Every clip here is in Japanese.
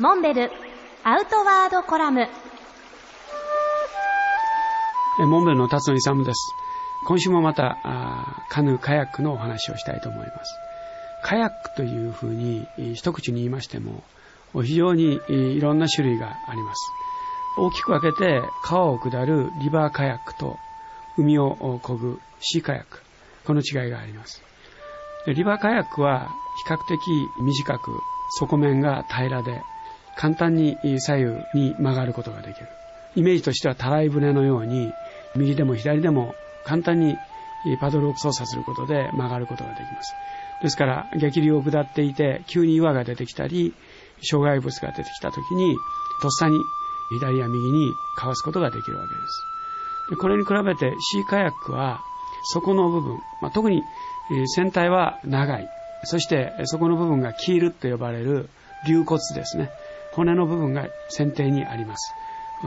モンベルアウトワードコラム。モンベルの辰野勇です。今週もまたカヌーカヤックのお話をしたいと思います。カヤックというふうに一口に言いましても非常にいろんな種類があります。大きく分けて川を下るリバーカヤックと海を漕ぐシーカヤック。この違いがあります。リバーカヤックは比較的短く底面が平らで簡単に左右に曲がることができる。イメージとしてはたらい船のように右でも左でも簡単にパドルを操作することで曲がることができます。ですから激流を下っていて急に岩が出てきたり障害物が出てきた時にとっさに左や右にかわすことができるわけです。でこれに比べてシーカヤックは底の部分、まあ、特に船体は長い。そしてそこの部分がキールと呼ばれる流骨ですね。骨の部分が船底にあります。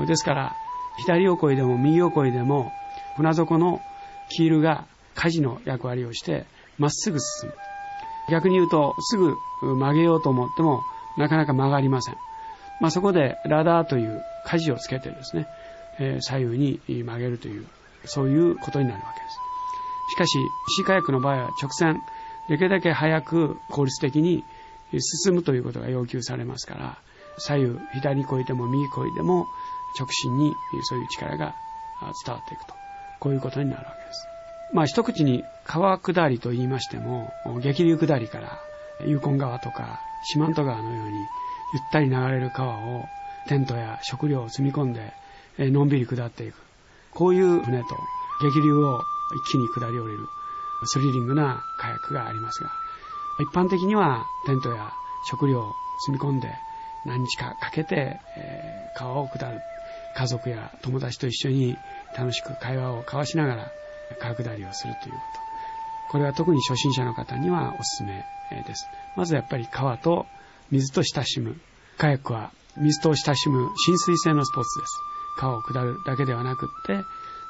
ですから左をこいでも右をこいでも船底のキールが舵の役割をしてまっすぐ進む。逆に言うとすぐ曲げようと思ってもなかなか曲がりません、まあ、そこでラダーという舵をつけてですね、え、左右に曲げるというそういうことになるわけです。しかしシーカヤックの場合は直線できるだけ早く効率的に進むということが要求されますから左右左にこいでも右こいでも直進にそういう力が伝わっていくと。こういうことになるわけです。まあ一口に川下りと言いましても激流下りからユーコン川とか四万十川のようにゆったり流れる川をテントや食料を積み込んでのんびり下っていくこういう船と激流を一気に下り降りるスリリングなカヤックがありますが一般的にはテントや食料を積み込んで何日かかけて、えー、川を下る。家族や友達と一緒に楽しく会話を交わしながら川下りをするということ。これは特に初心者の方にはおすすめです。まずやっぱり川と水と親しむ。カヤックは水と親しむ。浸水性のスポーツです。川を下るだけではなくって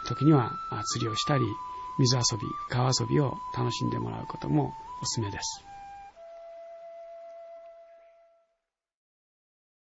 時には釣りをしたり水遊び川遊びを楽しんでもらうこともおすすめです。